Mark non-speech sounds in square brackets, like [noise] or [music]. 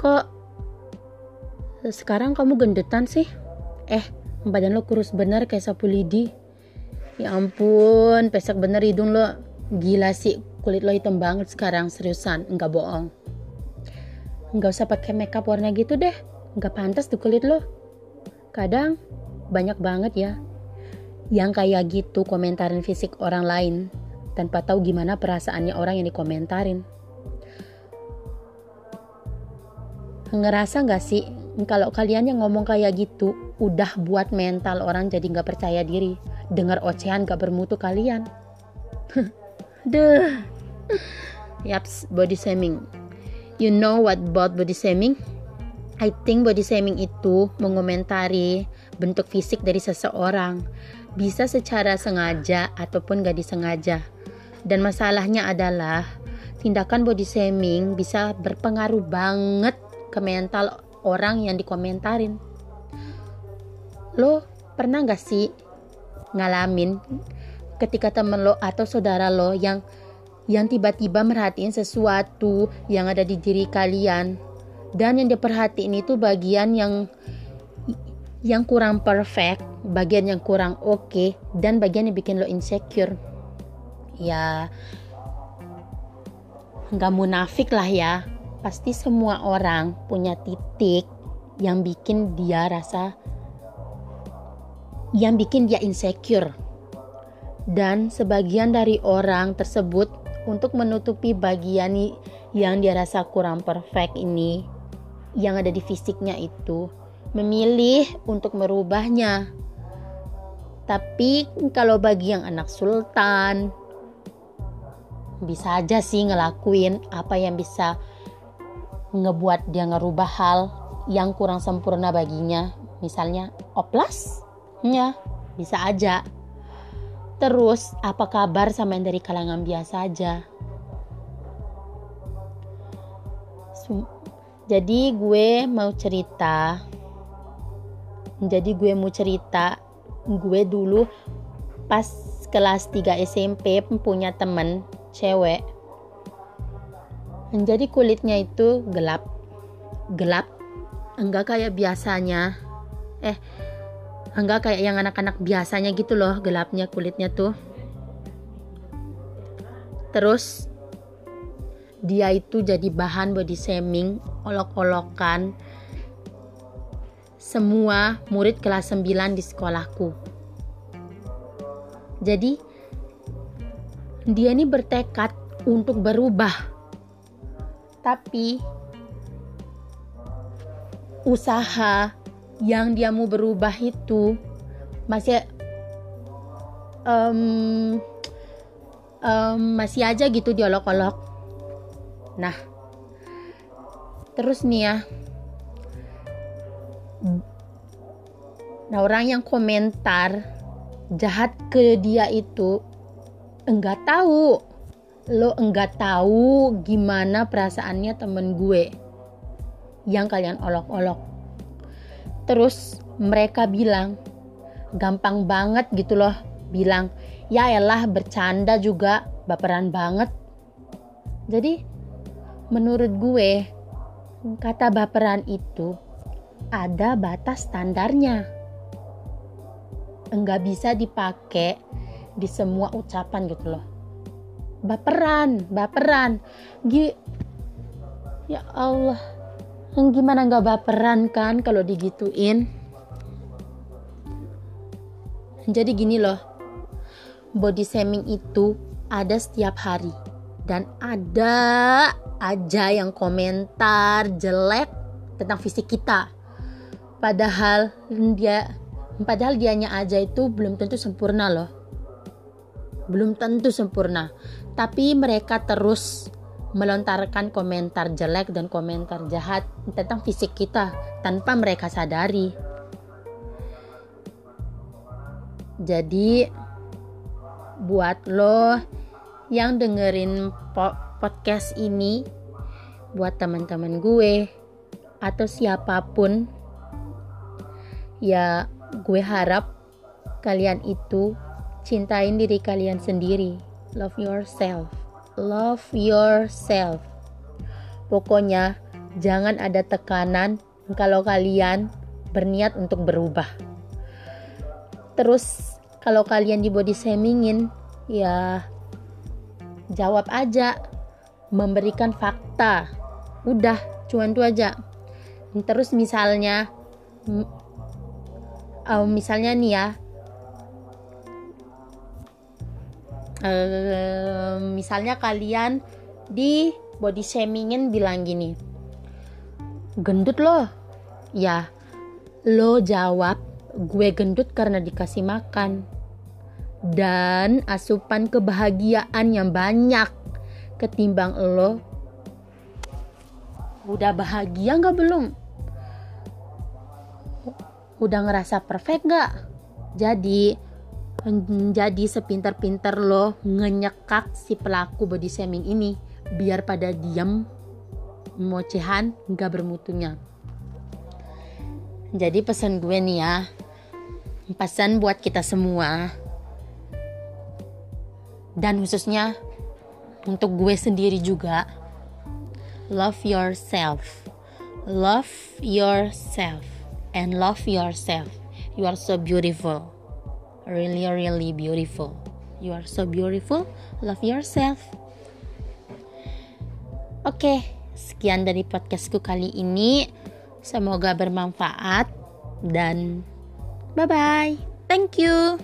kok sekarang kamu gendetan sih? Eh, badan lo kurus bener kayak sapu lidi. Ya ampun, pesek bener hidung lo. Gila sih, kulit lo hitam banget sekarang, seriusan, enggak bohong. Enggak usah pakai makeup warna gitu deh, enggak pantas tuh kulit lo. Kadang banyak banget ya yang kayak gitu komentarin fisik orang lain tanpa tahu gimana perasaannya orang yang dikomentarin. Ngerasa gak sih kalau kalian yang ngomong kayak gitu udah buat mental orang jadi gak percaya diri dengar ocehan gak bermutu kalian. [laughs] Duh. Yaps, body shaming. You know what about body shaming? I think body shaming itu mengomentari bentuk fisik dari seseorang bisa secara sengaja ataupun gak disengaja. Dan masalahnya adalah tindakan body shaming bisa berpengaruh banget ke mental orang yang dikomentarin. Lo pernah gak sih ngalamin ketika temen lo atau saudara lo yang yang tiba-tiba merhatiin sesuatu yang ada di diri kalian dan yang diperhatiin itu bagian yang yang kurang perfect, bagian yang kurang oke, okay, dan bagian yang bikin lo insecure. Ya, nggak munafik lah ya. Pasti semua orang punya titik yang bikin dia rasa, yang bikin dia insecure. Dan sebagian dari orang tersebut untuk menutupi bagian yang dia rasa kurang perfect ini, yang ada di fisiknya itu, memilih untuk merubahnya. Tapi kalau bagi yang anak sultan, bisa aja sih ngelakuin apa yang bisa ngebuat dia ngerubah hal yang kurang sempurna baginya. Misalnya oplas, ya bisa aja. Terus apa kabar sama yang dari kalangan biasa aja? Jadi gue mau cerita jadi gue mau cerita gue dulu pas kelas 3 SMP punya temen cewek jadi kulitnya itu gelap. Gelap. Enggak kayak biasanya. Eh enggak kayak yang anak-anak biasanya gitu loh gelapnya kulitnya tuh. Terus dia itu jadi bahan body shaming olok-olokan. Semua murid kelas 9 di sekolahku. Jadi dia ini bertekad untuk berubah. Tapi usaha yang dia mau berubah itu masih um, um, masih aja gitu diolok-olok. Nah, terus nih ya, Nah orang yang komentar jahat ke dia itu enggak tahu lo enggak tahu gimana perasaannya temen gue yang kalian olok-olok terus mereka bilang gampang banget gitu loh bilang ya elah bercanda juga baperan banget jadi menurut gue kata baperan itu ada batas standarnya. Enggak bisa dipakai di semua ucapan gitu loh. Baperan, baperan. Gi ya Allah. Gimana nggak baperan kan kalau digituin? Jadi gini loh. Body shaming itu ada setiap hari dan ada aja yang komentar jelek tentang fisik kita padahal dia padahal dianya aja itu belum tentu sempurna loh belum tentu sempurna tapi mereka terus melontarkan komentar jelek dan komentar jahat tentang fisik kita tanpa mereka sadari. Jadi buat lo yang dengerin podcast ini buat teman-teman gue atau siapa pun ya gue harap kalian itu cintain diri kalian sendiri love yourself love yourself pokoknya jangan ada tekanan kalau kalian berniat untuk berubah. Terus kalau kalian di body shamingin, ya jawab aja, memberikan fakta. Udah, cuman itu aja. Terus misalnya, uh, misalnya nih ya, misalnya kalian di body shamingin bilang gini, gendut loh, ya lo jawab gue gendut karena dikasih makan. Dan asupan kebahagiaan yang banyak ketimbang lo udah bahagia nggak belum? Udah ngerasa perfect nggak? Jadi jadi sepintar-pintar lo ngenyekak si pelaku body shaming ini. Biar pada diam mocehan nggak bermutunya. Jadi pesan gue nih ya pesan buat kita semua. Dan khususnya untuk gue sendiri juga love yourself. Love yourself and love yourself. You are so beautiful really really beautiful. You are so beautiful. Love yourself. Oke okay, sekian dari podcastku kali ini. Semoga bermanfaat dan bye bye thank you